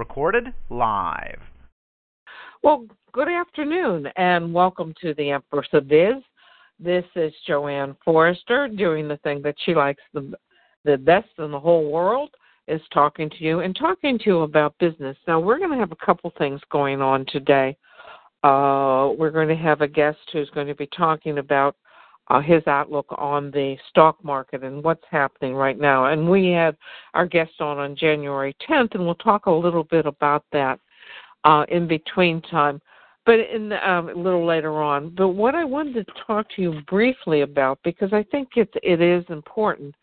Recorded live. Well, good afternoon and welcome to the Empress of Biz. This is Joanne Forrester doing the thing that she likes the the best in the whole world is talking to you and talking to you about business. Now, we're going to have a couple things going on today. Uh, we're going to have a guest who's going to be talking about uh, his outlook on the stock market and what's happening right now. And we had our guest on on January 10th, and we'll talk a little bit about that uh, in between time, but in um, a little later on. But what I wanted to talk to you briefly about, because I think it it is important,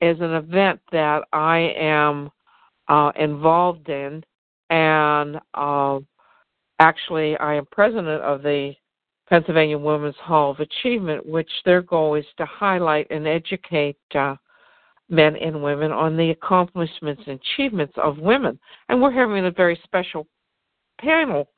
is an event that I am uh, involved in, and uh, actually I am president of the Pennsylvania Women's Hall of Achievement, which their goal is to highlight and educate uh, men and women on the accomplishments and achievements of women. And we're having a very special panel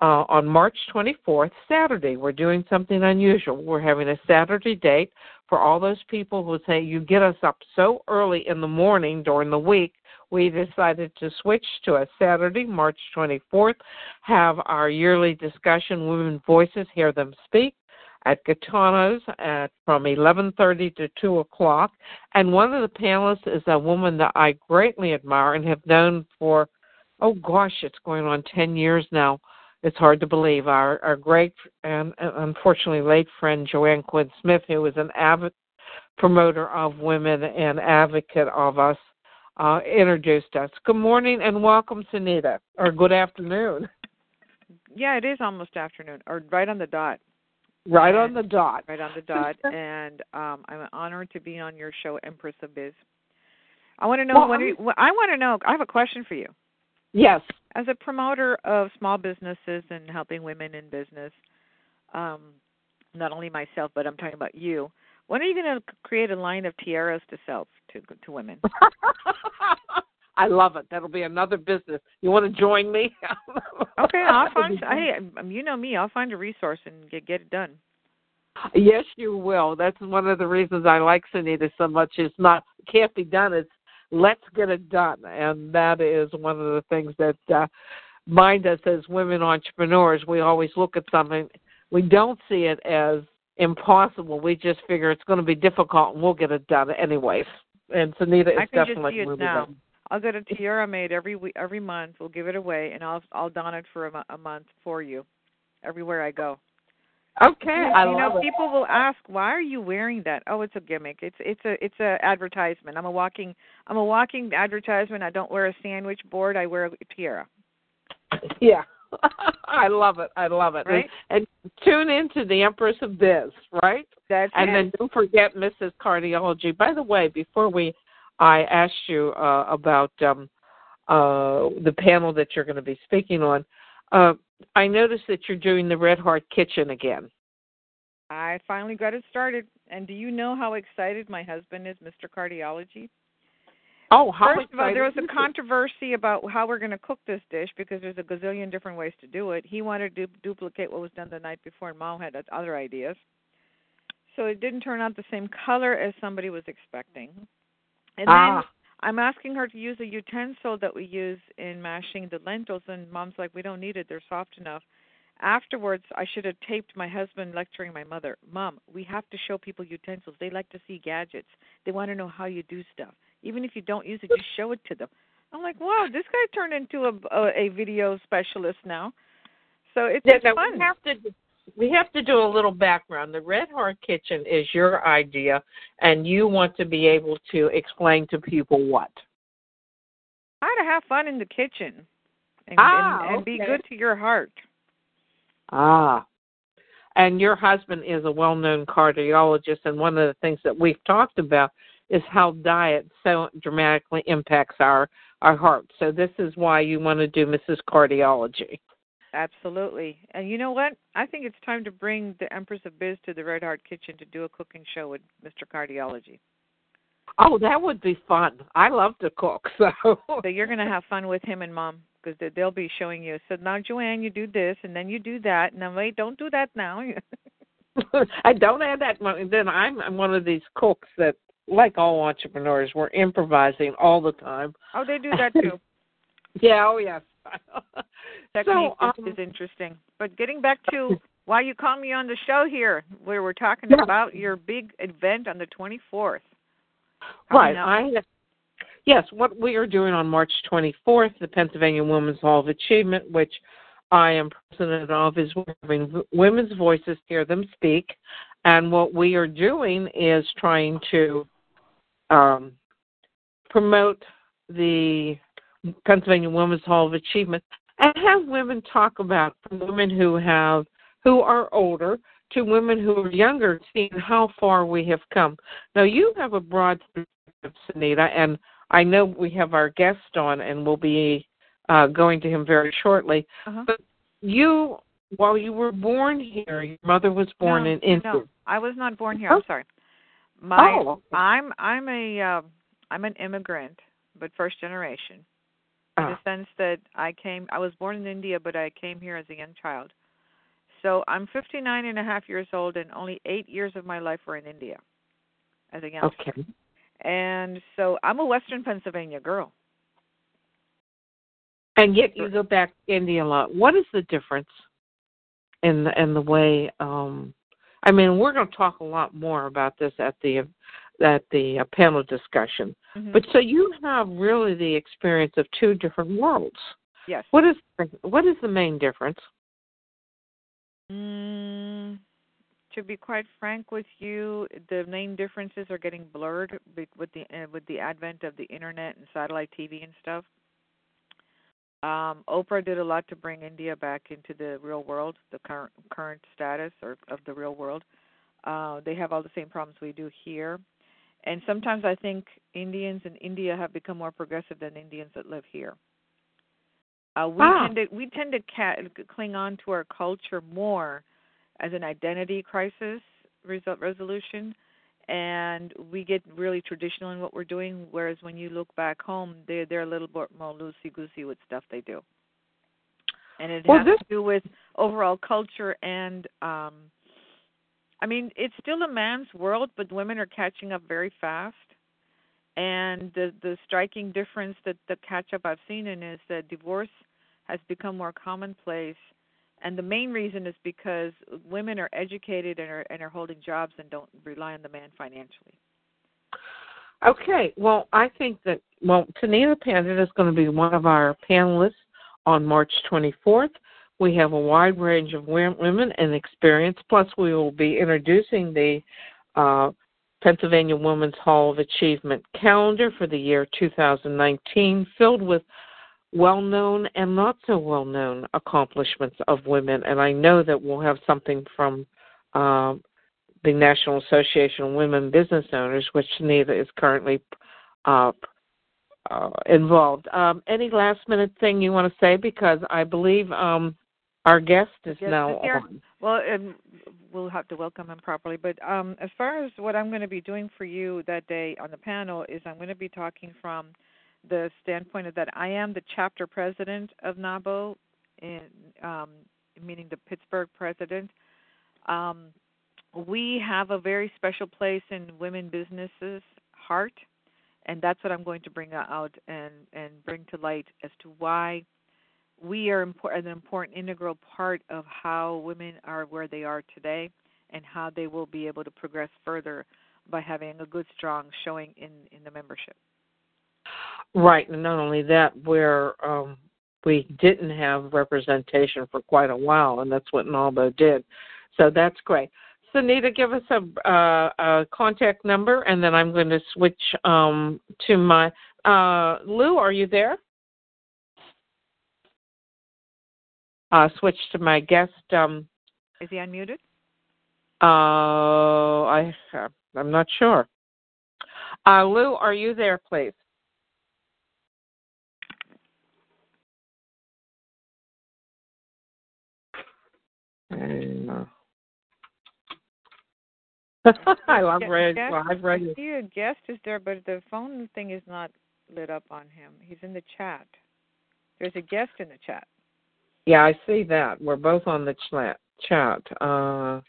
uh, on March 24th, Saturday. We're doing something unusual. We're having a Saturday date for all those people who say you get us up so early in the morning during the week. We decided to switch to a Saturday, March 24th, have our yearly discussion, Women Voices, Hear Them Speak at Gitano's at from 11:30 to 2 o'clock. And one of the panelists is a woman that I greatly admire and have known for, oh gosh, it's going on 10 years now it's hard to believe. Our our great and unfortunately late friend Joanne Quinn Smith, who was an avid promoter of women and advocate of us, uh, introduced us. Good morning and welcome, Sunita, or good afternoon. Yeah, it is almost afternoon, or right on the dot. Right on the dot. Right on the dot, and um, I'm honored to be on your show, Empress of Biz. I want to know. Well, you, I want to know. I have a question for you. Yes. As a promoter of small businesses and helping women in business, um, not only myself, but I'm talking about you. When are you going to create a line of tiaras to sell to to women? I love it. That'll be another business. You want to join me? okay, I'll find. Hey, you know me. I'll find a resource and get get it done. Yes, you will. That's one of the reasons I like Sunita so much. It's not can't be done. It's let's get it done. And that is one of the things that uh, mind us as women entrepreneurs. We always look at something, we don't see it as impossible. We just figure it's going to be difficult and we'll get it done anyways. And Sunita is I can definitely just see it now. I'll get a tiara made every week, every month. We'll give it away, and I'll I'll don it for a, a month for you, everywhere I go. Okay, you, I you love know, it. people will ask, "Why are you wearing that?" Oh, it's a gimmick. It's it's a it's a advertisement. I'm a walking I'm a walking advertisement. I don't wear a sandwich board. I wear a tiara. Yeah. I love it. I love it. Right? And, and tune into the Empress of Biz, right? That's and it. then don't forget Mrs. Cardiology. By the way, before we I asked you uh, about um, uh, the panel that you're going to be speaking on. Uh, I noticed that you're doing the Red Heart Kitchen again. I finally got it started. And do you know how excited my husband is, Mr. Cardiology? Oh, how First of all, there was a controversy about how we're going to cook this dish because there's a gazillion different ways to do it. He wanted to duplicate what was done the night before, and Mom had other ideas. So it didn't turn out the same color as somebody was expecting. And Ah. I'm asking her to use a utensil that we use in mashing the lentils, and Mom's like, "We don't need it; they're soft enough." Afterwards, I should have taped my husband lecturing my mother. Mom, we have to show people utensils. They like to see gadgets. They want to know how you do stuff. Even if you don't use it, just show it to them. I'm like, wow, this guy turned into a a, a video specialist now. So it's, Yeah, it's now fun. we have to we have to do a little background. The Red Heart Kitchen is your idea, and you want to be able to explain to people what. How to have fun in the kitchen and, Ah, and, and be good to your heart. Ah. And your husband is a well known cardiologist, and one of the things that we've talked about is how diet so dramatically impacts our our heart. So this is why you want to do Mrs. Cardiology. Absolutely. And you know what? I think it's time to bring the Empress of Biz to the Red Heart Kitchen to do a cooking show with Mr. Cardiology. Oh, that would be fun. I love to cook, so. So you're going to have fun with him and mom because they'll be showing you. So now, Joanne, you do this, and then you do that. And then wait, don't do that now. I don't add that. Money. Then I'm, I'm one of these cooks that, like all entrepreneurs, we're improvising all the time. Oh, they do that too. yeah. Oh, yes. Technique so, um, is, interesting. But getting back to why you called me on the show here, where we're talking Yeah. about your big event on the 24th. Right. I yes, what we are doing on March 24th, the Pennsylvania Women's Hall of Achievement, which I am president of, is we're having women's voices hear them speak, and what we are doing is trying to um, promote the Pennsylvania Women's Hall of Achievement and have women talk about from women who have who are older to women who are younger, seeing how far we have come. Now you have a broad perspective, Sunita, and I know we have our guest on, and we'll be uh, going to him very shortly. Uh-huh. But you, while you were born here, your mother was born no, in India. No, I was not born here. Oh. I'm sorry. My Oh. I'm I'm a uh, I'm an immigrant, but first generation. In Ah. the sense that I came I was born in India, but I came here as a young child. So I'm 59 and a half years old, and only eight years of my life were in India as a young. Child. Okay. And so I'm a Western Pennsylvania girl. And yet you go back to India a lot. What is the difference in the in the way? Um, I mean, we're going to talk a lot more about this at the at the uh, panel discussion. Mhm. But so you have really the experience of two different worlds. yes. What is what is the main difference? Mm, to be quite frank with you, the main differences are getting blurred with the uh, with the advent of the internet and satellite TV and stuff. Um, Oprah did a lot to bring India back into the real world, the current current status or of the real world. Uh, they have all the same problems we do here, and sometimes I think Indians in India have become more progressive than Indians that live here. Uh, we Ah. tend to we tend to ca- cling on to our culture more as an identity crisis result resolution, and we get really traditional in what we're doing. Whereas when you look back home, they they're a little bit more loosey goosey with stuff they do, and it Well, has this- to do with overall culture and. um I mean, it's still a man's world, but women are catching up very fast. And the the striking difference that the catch up I've seen in is that divorce has become more commonplace, and the main reason is because women are educated and are and are holding jobs and don't rely on the man financially. Okay, well, I think that well, Tanita Pandit is going to be one of our panelists on March 24th. We have a wide range of women and experience. Plus, we will be introducing the uh, Pennsylvania Women's Hall of Achievement calendar for the year 2019, filled with well known and not so well known accomplishments of women. And I know that we'll have something from uh, the National Association of Women Business Owners, which Tanita is currently uh, uh, involved. Um, any last minute thing you want to say? Because I believe um, our guest is now on. Well, um, we'll have to welcome him properly. But um, as far as what I'm going to be doing for you that day on the panel is, I'm going to be talking from the standpoint of that I am the chapter president of NAWBO, in um, meaning the Pittsburgh president. Um, we have a very special place in women businesses heart, and that's what I'm going to bring out and and bring to light as to why we are an important integral part of how women are where they are today and how they will be able to progress further by having a good strong showing in in the membership Right, and not only that, where um, we didn't have representation for quite a while, and that's what NAWBO did. So that's great. So, Nita, give us a, uh, a contact number, and then I'm going to switch um, to my. Uh, Lou, are you there? Uh, switch to my guest. Um, is he unmuted uh, I I'm not sure. Uh, Lou, are you there, please? I love radio. guest- Live I see a guest is there, but the phone thing is not lit up on him. He's in the chat. There's a guest in the chat. Yeah, I see that. We're both on the chat. Chat. Uh,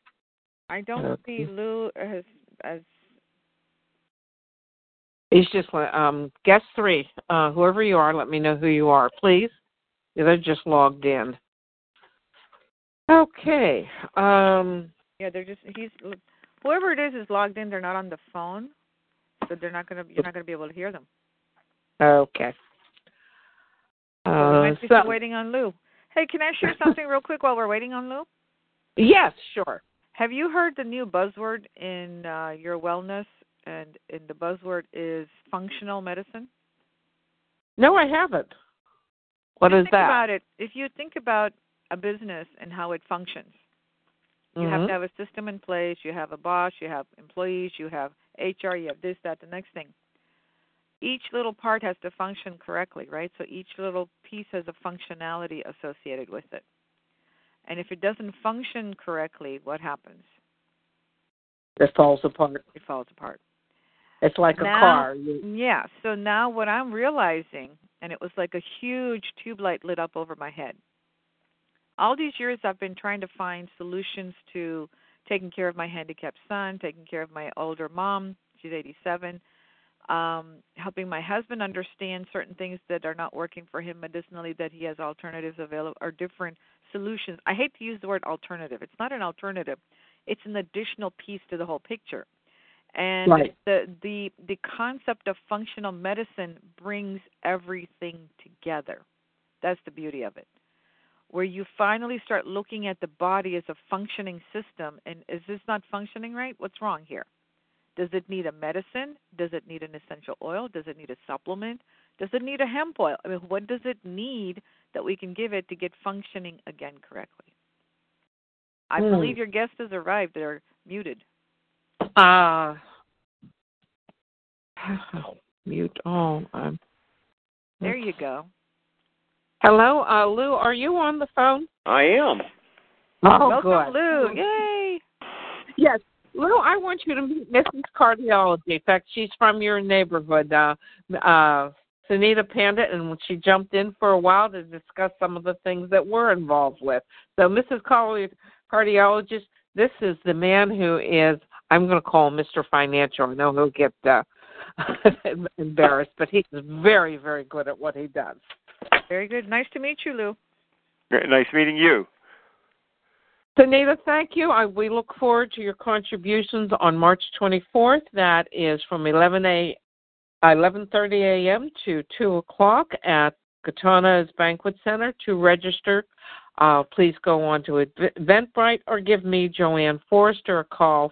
I don't Okay. see Lou as as he's just like um, guest three. Uh, whoever you are, let me know who you are, please. Yeah, they're just logged in. Okay. Um, yeah. They're just he's whoever it is is logged in. They're not on the phone, so they're not gonna you're not gonna be able to hear them. okay. So Uh, so, still waiting on Lou. Hey, can I share something real quick while we're waiting on Lou? yes, sure. Have you heard the new buzzword in uh, your wellness? And, and the buzzword is functional medicine. No, I haven't. What is think that? about it. If you think about a business and how it functions, you have Mhm. to have a system in place. You have a boss. You have employees. You have HR. You have this, that, the next thing. Each little part has to function correctly, right? So each little piece has a functionality associated with it. And if it doesn't function correctly, what happens? It falls apart. It falls apart. It's like a car. Yeah. So now what I'm realizing, and it was like a huge tube light lit up over my head. All these years I've been trying to find solutions to taking care of my handicapped son, taking care of my older mom, she's 87, um, helping my husband understand certain things that are not working for him medicinally, that he has alternatives available or different solutions. I hate to use the word alternative. It's not an alternative. It's an additional piece to the whole picture. And Right. the the the concept of functional medicine brings everything together. That's the beauty of it. Where you finally start looking at the body as a functioning system and is this not functioning right? What's wrong here? Does it need a medicine? Does it need an essential oil? Does it need a supplement? Does it need a hemp oil? I mean, what does it need that we can give it to get functioning again correctly? I Hmm. believe your guest has arrived. They're muted. uh, mute. Oh, um, There you go. hello, uh, Lou. Are you on the phone? I am. Oh, Welcome, good. Lou. Yay! Yes, Lou. I want you to meet Mrs. Cardiology. In fact, she's from your neighborhood. Uh, uh, Sunita Pandit, and she jumped in for a while to discuss some of the things that we're involved with. So, Mrs. Cardi- Cardiologist, this is the man who is, I'm going to call him Mr. Financial. I know he'll get uh, embarrassed, but he's very, very good at what he does. Very good. Nice to meet you, Lou. Great. Nice meeting you. Sunita, thank you. I, we look forward to your contributions on March 24th. That is from 11 a 11:30 a.m. to 2 o'clock at Katana's Banquet Center. To register, uh, please go on to Eventbrite or give me Joanne Forrester a call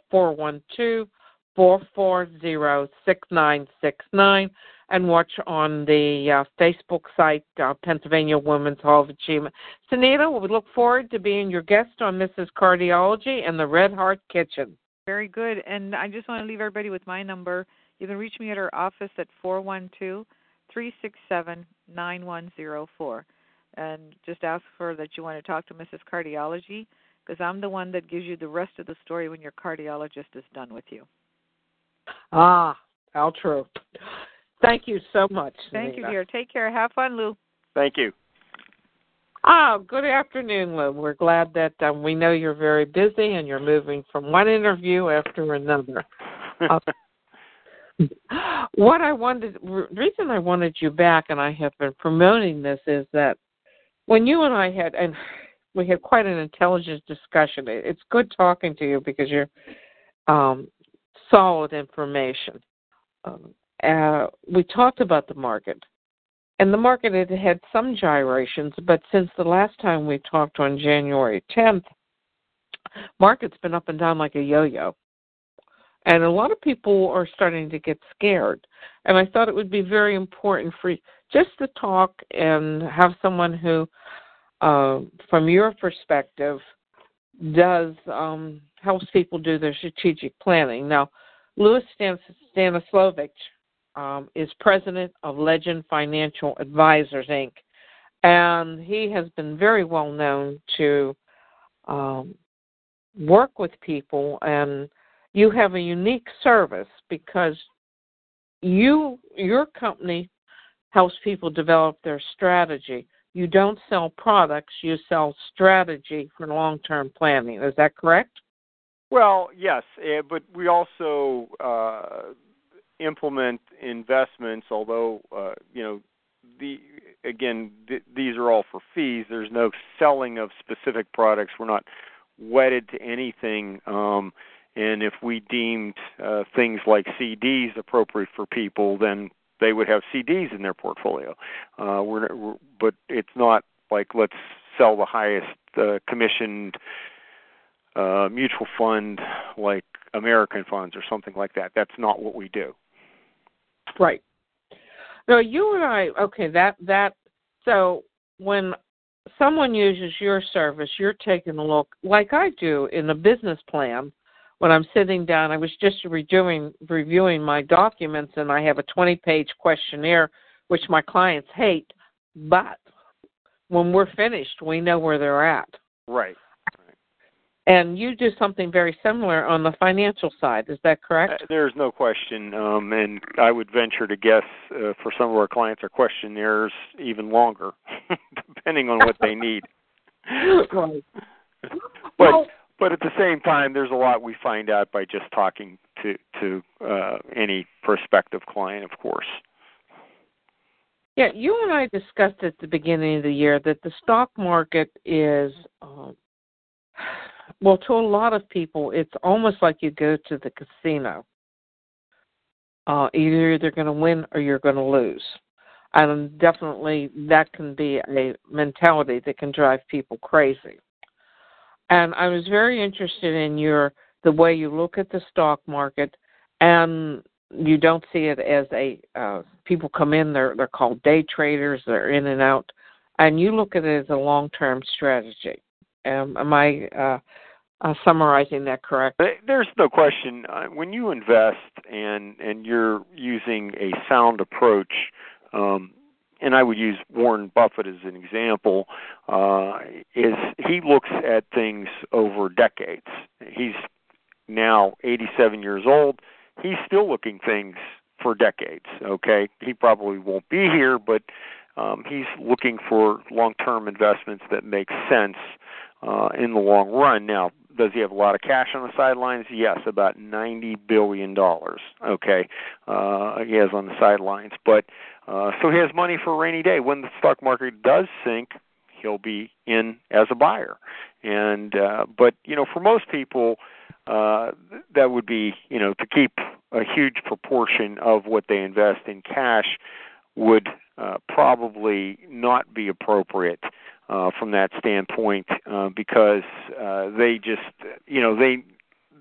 412-440-6969 and watch on the uh, Facebook site uh, Pennsylvania Women's Hall of Achievement. Sunita, we look forward to being your guest on Mrs. Cardiology and the Red Heart Kitchen. Very good. And I just want to leave everybody with my number. You can reach me at our office at four one two three six seven nine one zero four, and just ask for that you want to talk to Mrs. Cardiology because I'm the one that gives you the rest of the story when your cardiologist is done with you. Ah, how true. Thank you so much. Thank you, dear. Take care. Have fun, Lou. Thank you. Oh, good afternoon, Lou. We're glad that um, we know you're very busy and you're moving from one interview after another. Uh, what I wanted, the reason I wanted you back, and I have been promoting this, is that when you and I had, and we had quite an intelligent discussion. It's good talking to you because you're um, solid information. Um, uh, we talked about the market, and the market had had some gyrations, but since the last time we talked on January 10th, market's been up and down like a yo-yo. And a lot of people are starting to get scared. And I thought it would be very important for just to talk and have someone who, uh, from your perspective, does um, helps people do their strategic planning. Now, Louis Stan- Stanasolovich um, is president of Legend Financial Advisors Inc., and he has been very well known to um, work with people. And you have a unique service because you your company helps people develop their strategy. You don't sell products; you sell strategy for long-term planning. Is that correct? Well, yes, eh, but we also uh, implement investments. Although uh, you know, the again, th- these are all for fees. There's no selling of specific products. We're not wedded to anything. Um, and if we deemed uh, things like CDs appropriate for people, then they would have CDs in their portfolio. Uh, we're, we're, but it's not like let's sell the highest uh, commissioned uh, mutual fund like American funds or something like that. That's not what we do. Right. No, you and I. Okay, that that. So when someone uses your service, you're taking a look, like I do in the business plan. When I'm sitting down, I was just reviewing reviewing my documents, and I have a 20-page questionnaire, which my clients hate. But when we're finished, we know where they're at. Right. And you do something very similar on the financial side. Is that correct? Uh, there's no question, um, and I would venture to guess uh, for some of our clients, our questionnaires even longer, depending on what they need. right. But well, but at the same time, there's a lot we find out by just talking to to uh, any prospective client, of course. Yeah, you and I discussed at the beginning of the year that the stock market is, uh, well, to a lot of people, it's almost like you go to the casino. Uh, either they're going to win or you're going to lose. And definitely that can be a mentality that can drive people crazy. And I was very interested in your the way you look at the stock market and you don't see it as a uh, people come in they're they're called day traders they're in and out and you look at it as a long term strategy um, am i uh, uh, summarizing that correct there's no question uh, when you invest and and you're using a sound approach um, and I would use Warren Buffett as an example, uh, is he looks at things over decades. He's now 87 years old he's still looking things for decades. Okay, he probably won't be here, but um, he's looking for long-term investments that make sense uh, in the long run. Now, does he have a lot of cash on the sidelines? Yes, about ninety billion dollars. Okay, uh, he has on the sidelines, but uh, so he has money for a rainy day. When the stock market does sink, he'll be in as a buyer. And uh, but you know, for most people, uh, that would be you know to keep a huge proportion of what they invest in cash would uh, probably not be appropriate uh, from that standpoint uh, because uh, they just you know they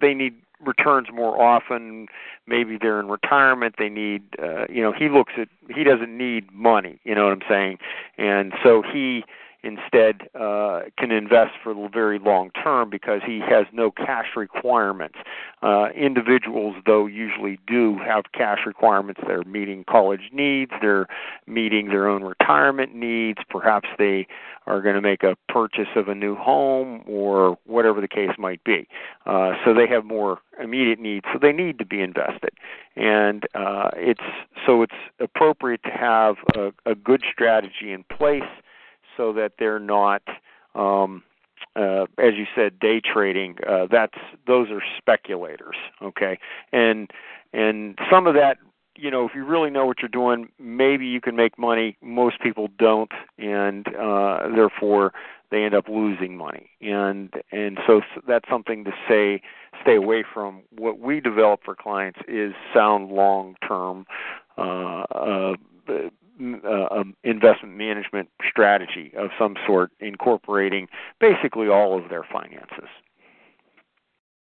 they need returns more often. Maybe they're in retirement. They need uh, you know he looks at he doesn't need money you know what i'm saying? And so he instead uh, can invest for the very long term because he has no cash requirements. Uh, individuals, though, usually do have cash requirements. They're meeting college needs, they're meeting their own retirement needs. Perhaps they are going to make a purchase of a new home or whatever the case might be. Uh, so they have more immediate needs, so they need to be invested. And uh, it's so it's appropriate to have a, a good strategy in place so that they're not um uh, as you said, day trading. Uh, that's those are speculators, okay, and and some of that, you know, if you really know what you're doing, maybe you can make money. Most people don't, and uh, therefore they end up losing money. And and so that's something to say, stay away from. What we develop for clients is sound long term. Uh, uh, uh, um, investment management strategy of some sort, incorporating basically all of their finances.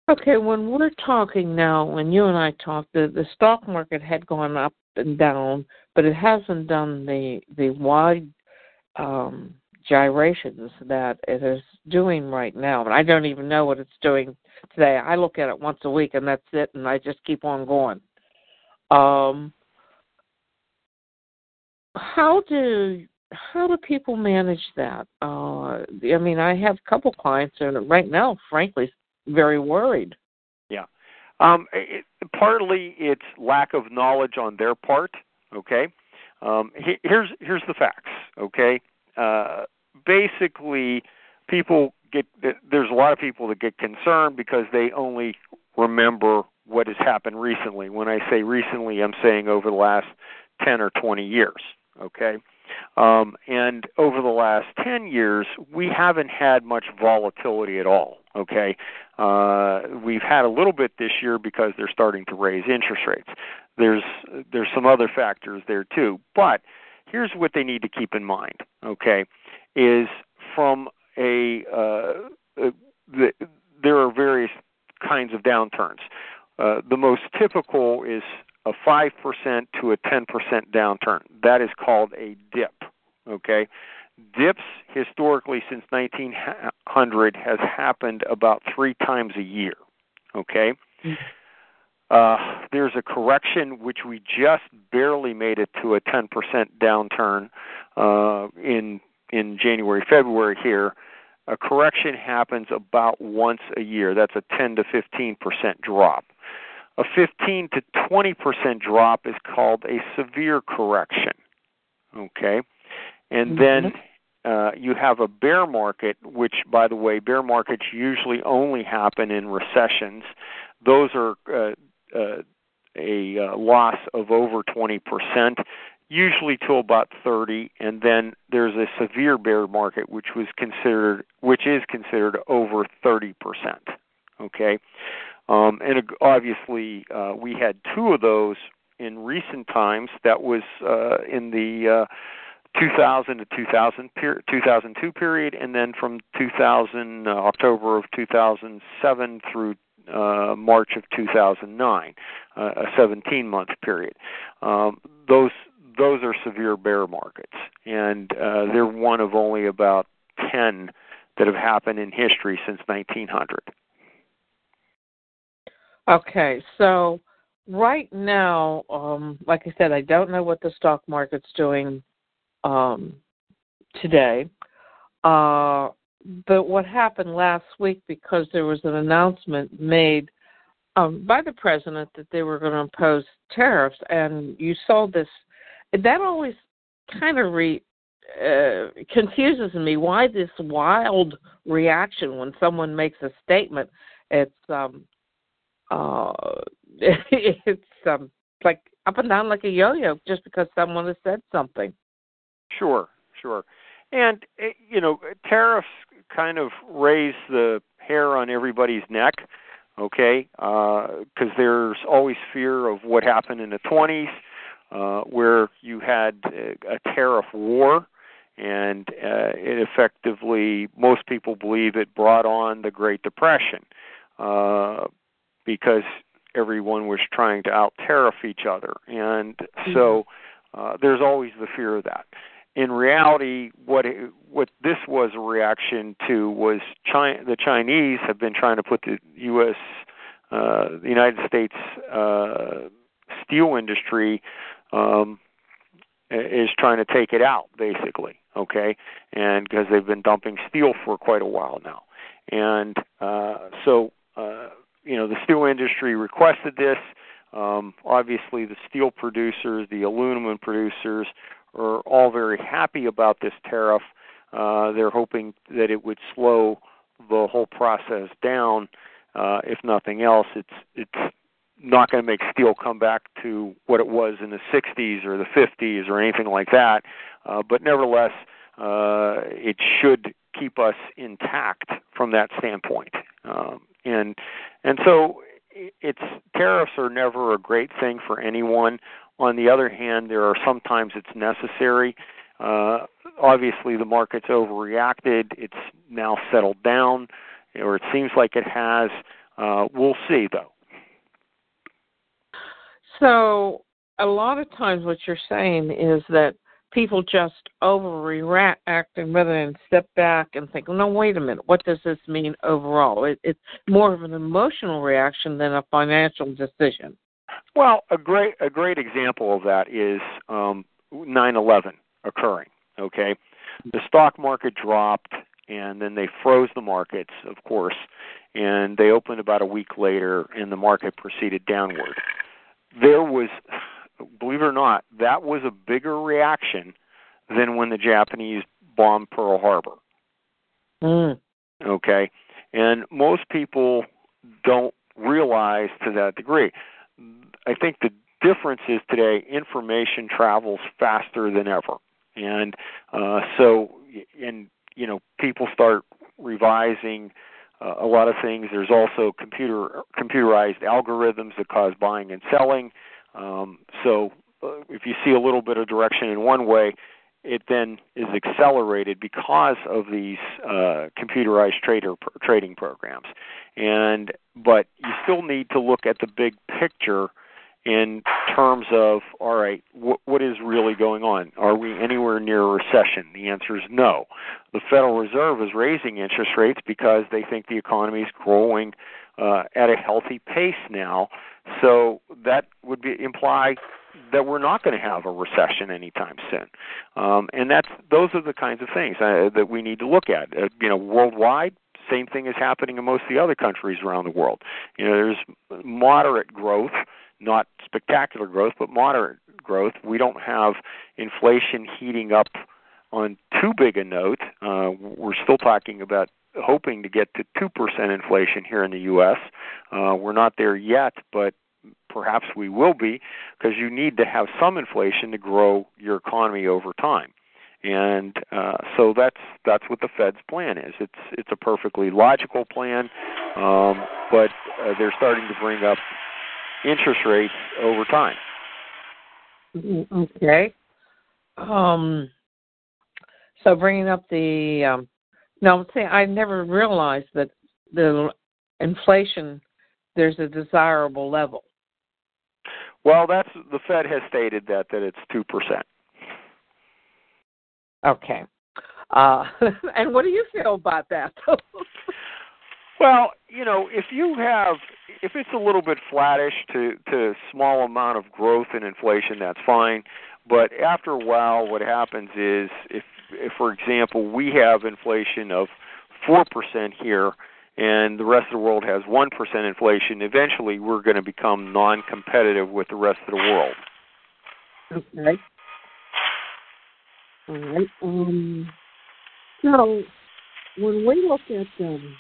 Okay, when we're talking now, when you and I talked, the, the stock market had gone up and down, but it hasn't done the the wide um, gyrations that it is doing right now. And I don't even know what it's doing today. I look at it once a week, and that's it, and I just keep on going. Um, how do how do people manage that? Uh, I mean, I have a couple clients, and right now, frankly, very worried. Yeah, um, it, partly it's lack of knowledge on their part. Okay, um, he, here's here's the facts. Okay, uh, basically, people get there's a lot of people that get concerned because they only remember what has happened recently. When I say recently, I'm saying over the last 10 or 20 years. Okay, um, and over the last 10 years, we haven't had much volatility at all. Okay, uh, we've had a little bit this year because they're starting to raise interest rates. There's there's some other factors there too, but here's what they need to keep in mind. Okay, is from a uh, the, there are various kinds of downturns. Uh, the most typical is a 5% to a 10% downturn. That is called a dip. Okay? Dips historically since 1900 has happened about three times a year. Okay? Uh, there's a correction which we just barely made it to a 10% downturn uh, in in January February here. A correction happens about once a year. That's a 10 to 15% drop. A 15 to 20% drop is called a severe correction. Okay? And mm-hmm. then uh, you have a bear market, which, by the way, bear markets usually only happen in recessions. Those are uh, uh, a uh, loss of over 20%, usually to about 30, and then there's a severe bear market, which was considered, which is considered over 30%. Okay, um, and obviously, uh, we had two of those in recent times. That was uh, in the uh, 2000 to 2000 per- 2002 period, and then from 2000 uh, October of 2007 through uh, March of 2009, uh, a 17 month period. Um, those those are severe bear markets, and uh, they're one of only about 10 that have happened in history since 1900. Okay, so right now, um, like I said, I don't know what the stock market's doing um, today. Uh, but what happened last week, because there was an announcement made um, by the president that they were going to impose tariffs, and you saw this, that always kind of re, uh, confuses me. Why this wild reaction when someone makes a statement? It's um, uh, it's um, like up and down like a yo-yo just because someone has said something. Sure, sure, and eh, you know tariffs kind of raise the hair on everybody's neck. Okay, Uh, because there's always fear of what happened in the 20s, uh, where you had a, a tariff war, and uh, it effectively, most people believe it brought on the Great Depression. Uh, because everyone was trying to out tariff each other, and mm-hmm. so uh, there's always the fear of that. In reality, what it, what this was a reaction to was China, the Chinese have been trying to put the U.S. Uh, the United States uh, steel industry um, is trying to take it out, basically. Okay, and because they've been dumping steel for quite a while now, and uh, so uh, you know the steel industry requested this. Um, obviously, the steel producers, the aluminum producers, are all very happy about this tariff. Uh, they're hoping that it would slow the whole process down. Uh, if nothing else, it's it's not going to make steel come back to what it was in the 60s or the 50s or anything like that. Uh, but nevertheless, uh, it should keep us intact from that standpoint. Um, and and so it's tariffs are never a great thing for anyone. On the other hand, there are sometimes it's necessary. Uh, obviously, the market's overreacted. It's now settled down, or it seems like it has. Uh, we'll see, though. So, a lot of times, what you're saying is that people just overreact and rather than step back and think, no, wait a minute, what does this mean overall? It, it's more of an emotional reaction than a financial decision. Well, a great a great example of that is um, 9/11. occurring. Okay, the stock market dropped, and then they froze the markets, of course, and they opened about a week later, and the market proceeded downward. There was, believe it or not, that was a bigger reaction than when the Japanese bombed Pearl Harbor. Mm. Okay, and most people don't realize to that degree. I think the difference is today information travels faster than ever, and uh, so and you know people start revising uh, a lot of things. There's also computer computerized algorithms that cause buying and selling. Um, so uh, if you see a little bit of direction in one way, it then is accelerated because of these uh, computerized trader trading programs. And but you still need to look at the big picture in terms of all right, what, what is really going on? Are we anywhere near a recession? The answer is no. The Federal Reserve is raising interest rates because they think the economy is growing uh, at a healthy pace now. So that would be, imply that we're not going to have a recession anytime soon. Um, and that's those are the kinds of things uh, that we need to look at. Uh, you know, worldwide, same thing is happening in most of the other countries around the world. You know, there's moderate growth, not spectacular growth, but moderate growth. We don't have inflation heating up on too big a note. Uh, we're still talking about hoping to get to 2% inflation here in the U.S. Uh, we're not there yet, but perhaps we will be because you need to have some inflation to grow your economy over time. And uh, so that's that's what the Fed's plan is. It's it's a perfectly logical plan, um, but uh, they're starting to bring up interest rates over time. Mm-hmm. Okay. Um, so bringing up the um, now, see, I never realized that the inflation there's a desirable level. Well, that's the Fed has stated that that it's two percent. Okay. Uh, and what do you feel about that? well, you know, if you have if it's a little bit flattish to to small amount of growth in inflation, that's fine. But after a while, what happens is if for example, we have inflation of four percent here and the rest of the world has 1% inflation, eventually we're going to become non competitive with the rest of the world. Okay. All right. Um, so when we look at um,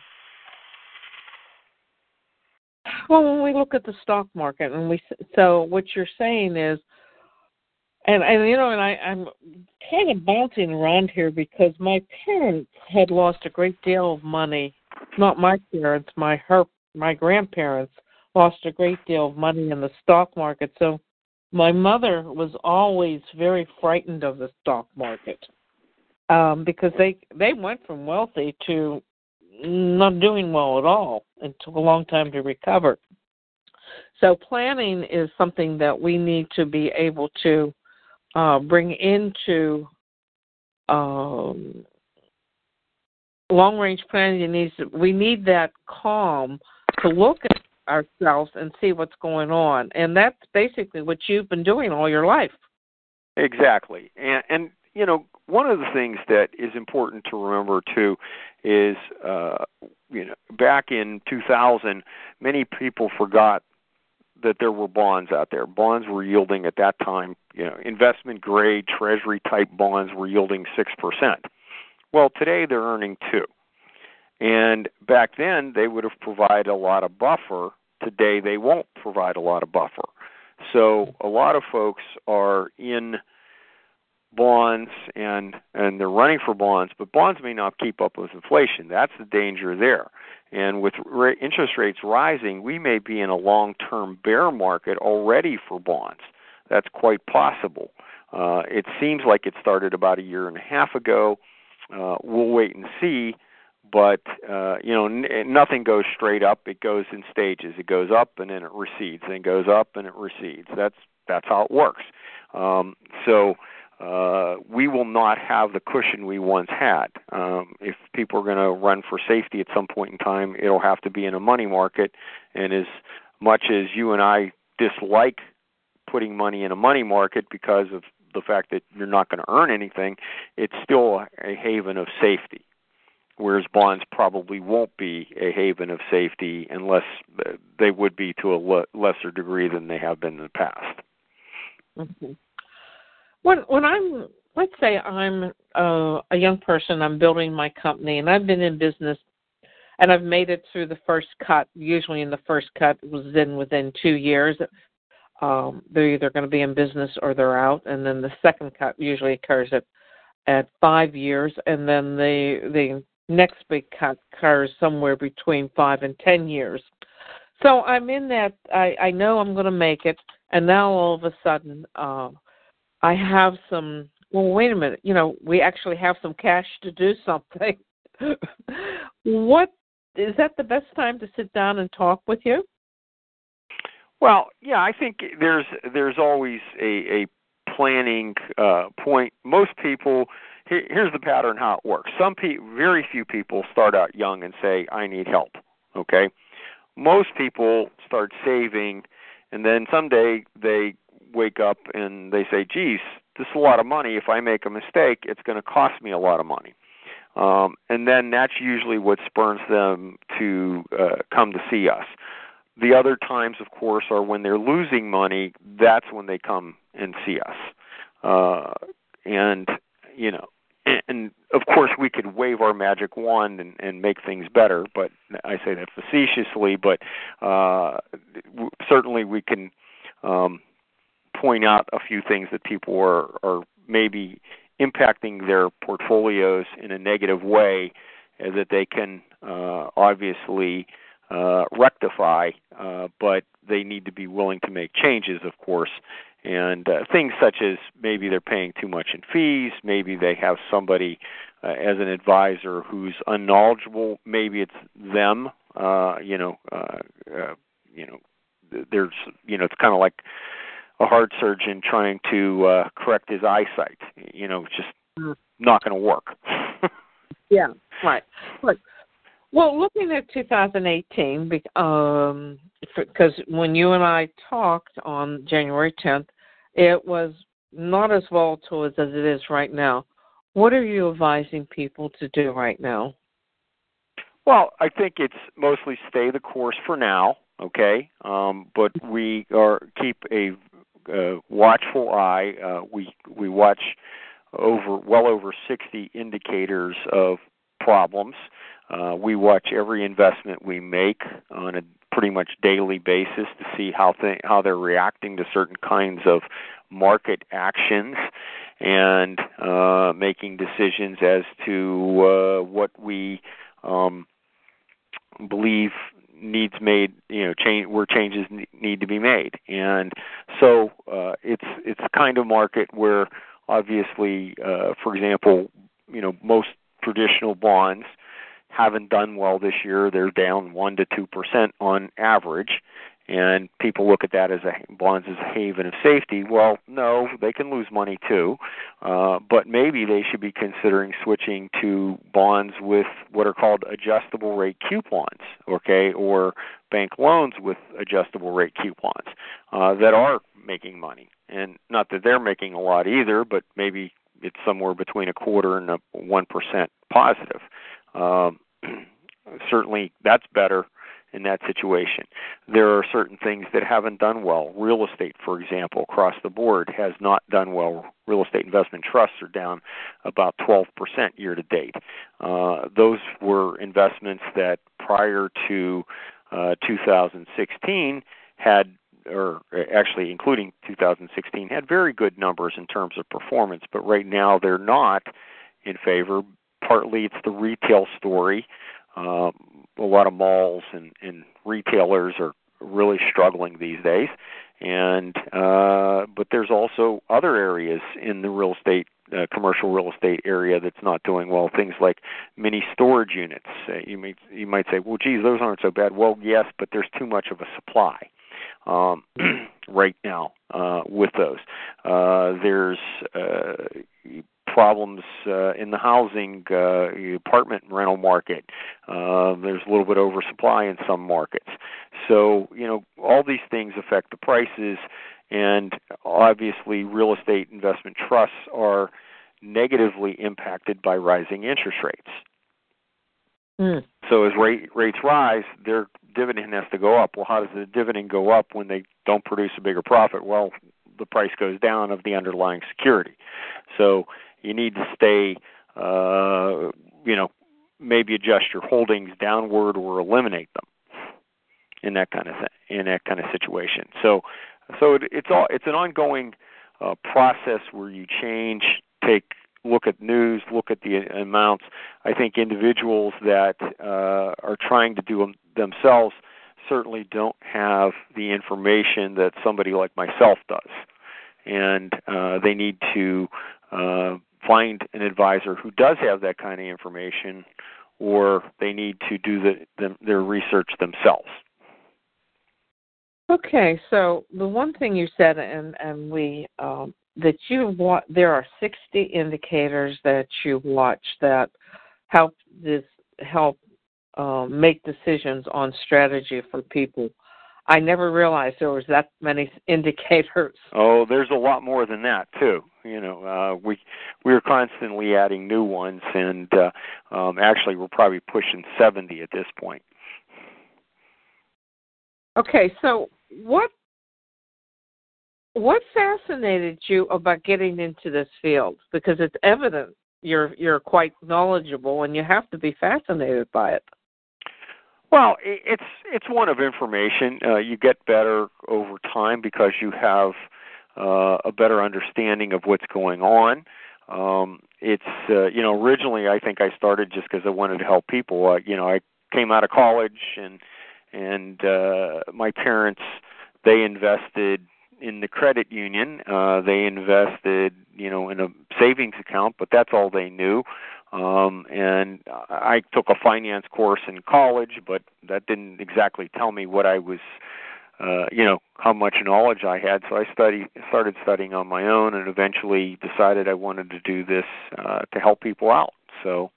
well, when we look at the stock market, and we so what you're saying is, and and you know, and I I'm kind of bouncing around here because my parents had lost a great deal of money not my parents, my her my grandparents lost a great deal of money in the stock market. So my mother was always very frightened of the stock market um, because they they went from wealthy to not doing well at all and took a long time to recover. So planning is something that we need to be able to uh, bring into um, long range planning needs we need that calm to look at ourselves and see what's going on. And that's basically what you've been doing all your life. Exactly. And and you know one of the things that is important to remember too is uh you know back in 2000 many people forgot that there were bonds out there. Bonds were yielding at that time you know investment grade treasury type bonds were yielding 6% well, today they're earning two. And back then they would have provided a lot of buffer. Today they won't provide a lot of buffer. So a lot of folks are in bonds and and they're running for bonds, but bonds may not keep up with inflation. That's the danger there. And with interest rates rising, we may be in a long-term bear market already for bonds. That's quite possible. Uh, it seems like it started about a year and a half ago uh, we'll wait and see. But uh, you know, n- nothing goes straight up. It goes in stages. It goes up and then it recedes, it goes up and it recedes. That's that's how it works. Um, so uh, we will not have the cushion we once had. Um, if people are going to run for safety at some point in time, it'll have to be in a money market. And as much as you and I dislike putting money in a money market because of the fact that you're not going to earn anything, it's still a haven of safety. Whereas bonds probably won't be a haven of safety unless they would be to a le- lesser degree than they have been in the past. Mm-hmm. When when I'm let's say I'm uh, a young person, I'm building my company, and I've been in business, and I've made it through the first cut. Usually, in the first cut was in within two years. Um, they're either going to be in business or they're out, and then the second cut usually occurs at at five years, and then the the next big cut occurs somewhere between five and ten years. So I'm in that. I I know I'm going to make it, and now all of a sudden, uh, I have some well, wait a minute, you know, we actually have some cash to do something. what is that the best time to sit down and talk with you? Well, yeah, I think there's there's always a, a planning uh, point. Most people here, here's the pattern how it works. Some pe- very few people start out young and say I need help. Okay, most people start saving, and then someday they wake up and they say, "Geez, this is a lot of money. If I make a mistake, it's going to cost me a lot of money. Um, and then that's usually what spurs them to uh, come to see us. The other times, of course, are when they're losing money. That's when they come and see us. Uh, and you know, and, and of course, we could wave our magic wand and, and make things better. But I say that facetiously. But uh, certainly, we can um, point out a few things that people are, are maybe impacting their portfolios in a negative way uh, that they can uh, obviously uh, rectify, uh, but they need to be willing to make changes, of course. And uh, things such as maybe they're paying too much in fees, maybe they have somebody uh, as an advisor who's unknowledgeable, maybe it's them. Uh, you know, uh, uh, you know, there's you know, it's kind of like a heart surgeon trying to uh, correct his eyesight. You know, it's just mm. not going to work. yeah, right. Look, well, looking at 2018, um, because when you and I talked on January 10th, it was not as volatile as, it is right now. What are you advising people to do right now? Well, I think it's mostly stay the course for now, okay? Um, but we are keep a uh, watchful eye. Uh, we we watch over well over 60 indicators of problems. Uh, we watch every investment we make on a pretty much daily basis to see how th- how they're reacting to certain kinds of market actions and uh, making decisions as to uh, what we um, believe needs made you know change where changes need to be made. And so uh it's it's the kind of market where obviously uh for example you know most traditional bonds haven't done well this year they're down 1 to 2% on average and people look at that as a bonds as a haven of safety. Well, no, they can lose money too, uh, but maybe they should be considering switching to bonds with what are called adjustable rate coupons, okay, or bank loans with adjustable rate coupons uh, that are making money. And not that they're making a lot either, but maybe it's somewhere between a quarter and a one percent positive. Um, certainly, that's better in that situation. There are certain things that haven't done well. Real estate, for example, across the board has not done well. Real estate investment trusts are down about 12% year to date. Uh, those were investments that prior to uh, 2016 had or actually including 2016 had very good numbers in terms of performance but right now they're not in favor partly it's the retail story. Um, a lot of malls and, and retailers are really struggling these days. And uh but there's also other areas in the real estate uh, commercial real estate area that's not doing well. Things like mini storage units. Uh, you might you might say well geez those aren't so bad. Well yes but there's too much of a supply um right now uh with those. Uh there's uh problems uh, in the housing uh, apartment rental market. Uh, there's a little bit oversupply in some markets. So you know all these things affect the prices, and obviously real estate investment trusts are negatively impacted by rising interest rates. Mm. So as rate, rates rise, their dividend has to go up. Well, how does the dividend go up when they don't produce a bigger profit? Well, the price goes down of the underlying security. So you need to stay, uh, you know, maybe adjust your holdings downward or eliminate them in that kind of in that kind of situation. So, so it, it's all it's an ongoing uh, process where you change, take look at news, look at the amounts. I think individuals that uh, are trying to do them themselves certainly don't have the information that somebody like myself does, and uh, they need to uh, find an advisor who does have that kind of information, or they need to do the, the, their research themselves. Okay, so the one thing you said, and and we um, that you want, there are sixty indicators that you watch that help this help um, make decisions on strategy for people. I never realized there was that many indicators. Oh, there's a lot more than that too. You know, uh, we we're constantly adding new ones, and uh, um, actually, we're probably pushing 70 at this point. Okay, so what what fascinated you about getting into this field? Because it's evident you're you're quite knowledgeable, and you have to be fascinated by it. Well, it's it's one of information. Uh, you get better over time because you have uh, a better understanding of what's going on. Um, it's uh, you know originally I think I started just because I wanted to help people. Uh, you know I came out of college and and uh, my parents they invested in the credit union. Uh, they invested you know in a savings account, but that's all they knew. Um, and I took a finance course in college, but that didn't exactly tell me what I was, uh, you know, how much knowledge I had. So I studied, started studying on my own, and eventually decided I wanted to do this uh, to help people out. So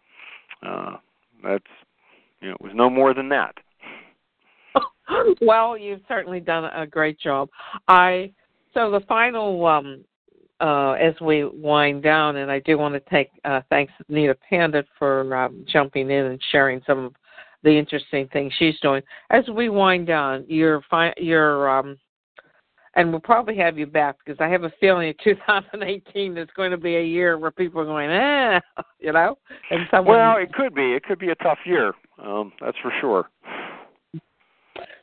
uh, that's, you know, it was no more than that. well, you've certainly done a great job. I so the final um, uh, as we wind down, and I do want to take uh, thanks Nita Pandit for um, jumping in and sharing some of the interesting things she's doing. As we wind down, your fi- your um, and we'll probably have you back because I have a feeling in 2018 is going to be a year where people are going, eh, you know. And someone, well, it could be. It could be a tough year. Um, that's for sure.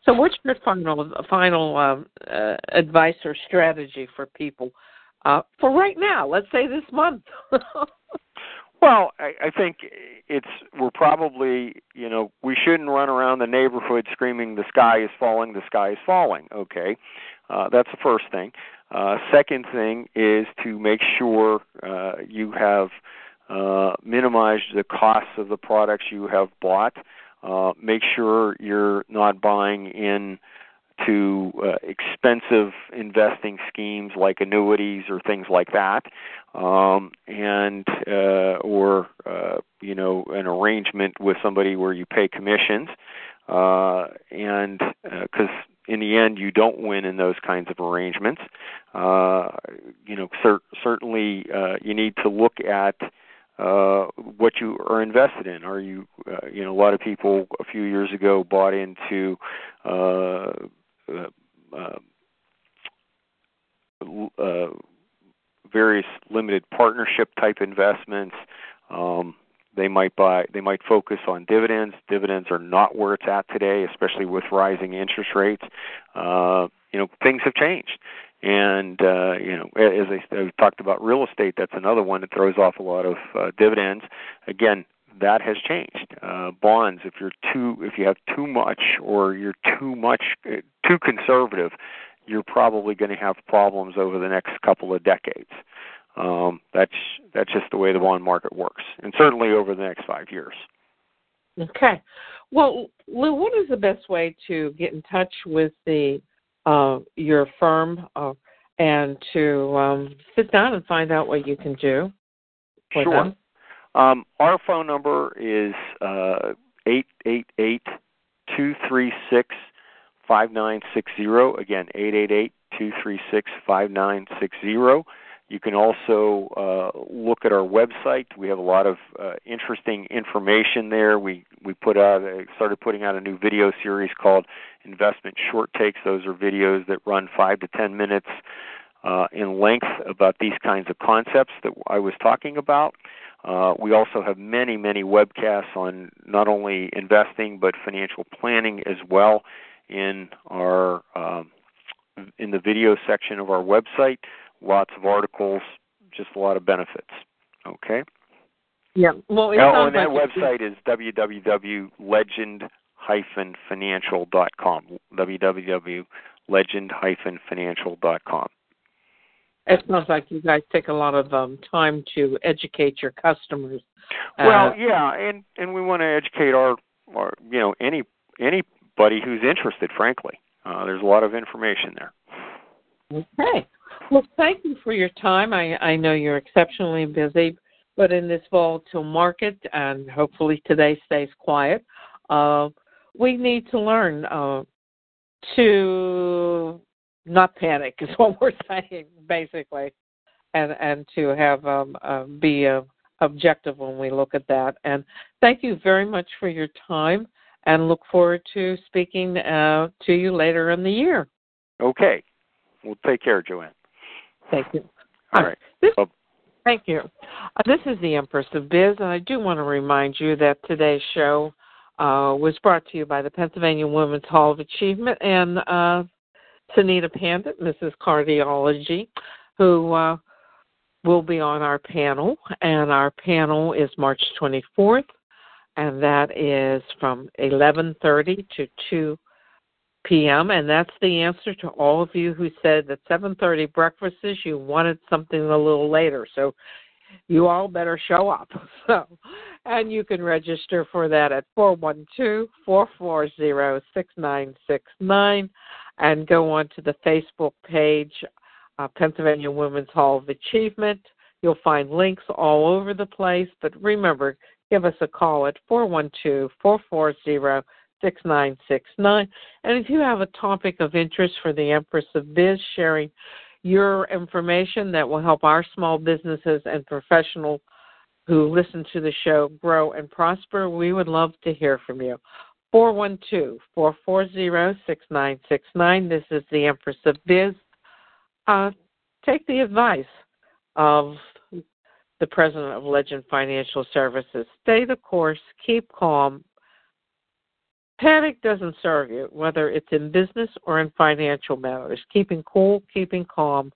So, what's your final final um, uh, advice or strategy for people uh, for right now. Let's say this month. well, I, I think it's we're probably you know we shouldn't run around the neighborhood screaming the sky is falling, the sky is falling. Okay, uh, that's the first thing. Uh, second thing is to make sure uh, you have uh, minimized the costs of the products you have bought. Uh, make sure you're not buying in to uh, expensive investing schemes like annuities or things like that, um, and uh, or uh, you know an arrangement with somebody where you pay commissions, uh, and because uh, in the end you don't win in those kinds of arrangements. Uh, you know, cer- certainly uh, you need to look at uh, what you are invested in. Are you, uh, you know, a lot of people a few years ago bought into uh, uh, uh, uh, various limited partnership type investments. Um, they might buy. They might focus on dividends. Dividends are not where it's at today, especially with rising interest rates. Uh, you know, things have changed, and uh, you know, as I, I talked about real estate, that's another one that throws off a lot of uh, dividends. Again, that has changed. Uh, bonds, if you're too, if you have too much or you're too much, uh, too conservative, you're probably going to have problems over the next couple of decades. Um, that's that's just the way the bond market works, and certainly over the next five years. Okay. Well, Lou, what is the best way to get in touch with the uh, your firm uh, and to um, sit down and find out what you can do? sure. Them? Um, our phone number is uh, eight eight eight two three six five nine six zero. Again, eight eight eight two three six five nine six zero. You can also uh, look at our website. We have a lot of uh, interesting information there. We we put out a, started putting out a new video series called Investment Short Takes. Those are videos that run five to ten minutes uh, in length about these kinds of concepts that I was talking about. Uh, we also have many, many webcasts on not only investing but financial planning as well in our um, in the video section of our website lots of articles, just a lot of benefits. Okay. Yeah. Well, it oh, and that like website is www.legend-financial.com. www.legend-financial.com. It sounds like you guys take a lot of um, time to educate your customers. Well, uh, yeah, and and we want to educate our, our you know any anybody who's interested. Frankly, uh, there's a lot of information there. Okay. Well, thank you for your time. I, I know you're exceptionally busy, but in this volatile market, and hopefully today stays quiet, uh, we need to learn uh, to not panic, is what we're saying, basically, and and to have um, uh, be uh, objective when we look at that. And thank you very much for your time, and look forward to speaking uh, to you later in the year. Okay. Well, take care, Joanne. Thank you. All right. This, thank you. Uh, this is the Empress of Biz, and I do want to remind you that today's show uh, was brought to you by the Pennsylvania Women's Hall of Achievement and uh, Sunita Pandit, Mrs. Cardiology, who uh, will be on our panel. And our panel is March 24th, and that is from 11:30 to 2 p.m. and that's the answer to all of you who said that 7:30 breakfast is you wanted something a little later. So you all better show up. So and you can register for that at 412-440-6969 and go on to the Facebook page uh, Pennsylvania Women's Hall of Achievement. You'll find links all over the place, but remember, give us a call at 412 440 6969. And if you have a topic of interest for the Empress of Biz, sharing your information that will help our small businesses and professionals who listen to the show grow and prosper, we would love to hear from you. 412 440 6969. This is the Empress of Biz. Uh, take the advice of the president of Legend Financial Services. Stay the course, keep calm, Panic doesn't serve you, whether it's in business or in financial matters. Keeping cool, keeping calm,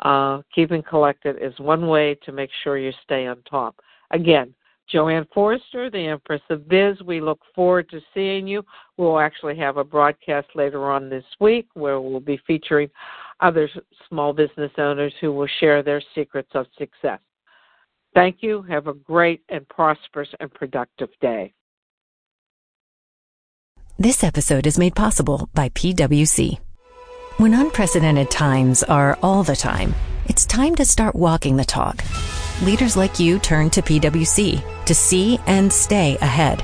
uh, keeping collected is one way to make sure you stay on top. Again, Joanne Forrester, the Empress of Biz, we look forward to seeing you. We'll actually have a broadcast later on this week where we'll be featuring other small business owners who will share their secrets of success. Thank you. Have a great and prosperous and productive day. This episode is made possible by PWC. When unprecedented times are all the time, it's time to start walking the talk. Leaders like you turn to PWC to see and stay ahead.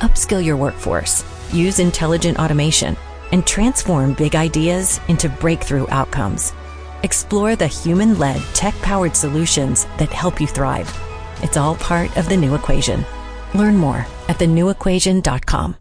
Upskill your workforce, use intelligent automation, and transform big ideas into breakthrough outcomes. Explore the human led, tech powered solutions that help you thrive. It's all part of the new equation. Learn more at thenewequation.com.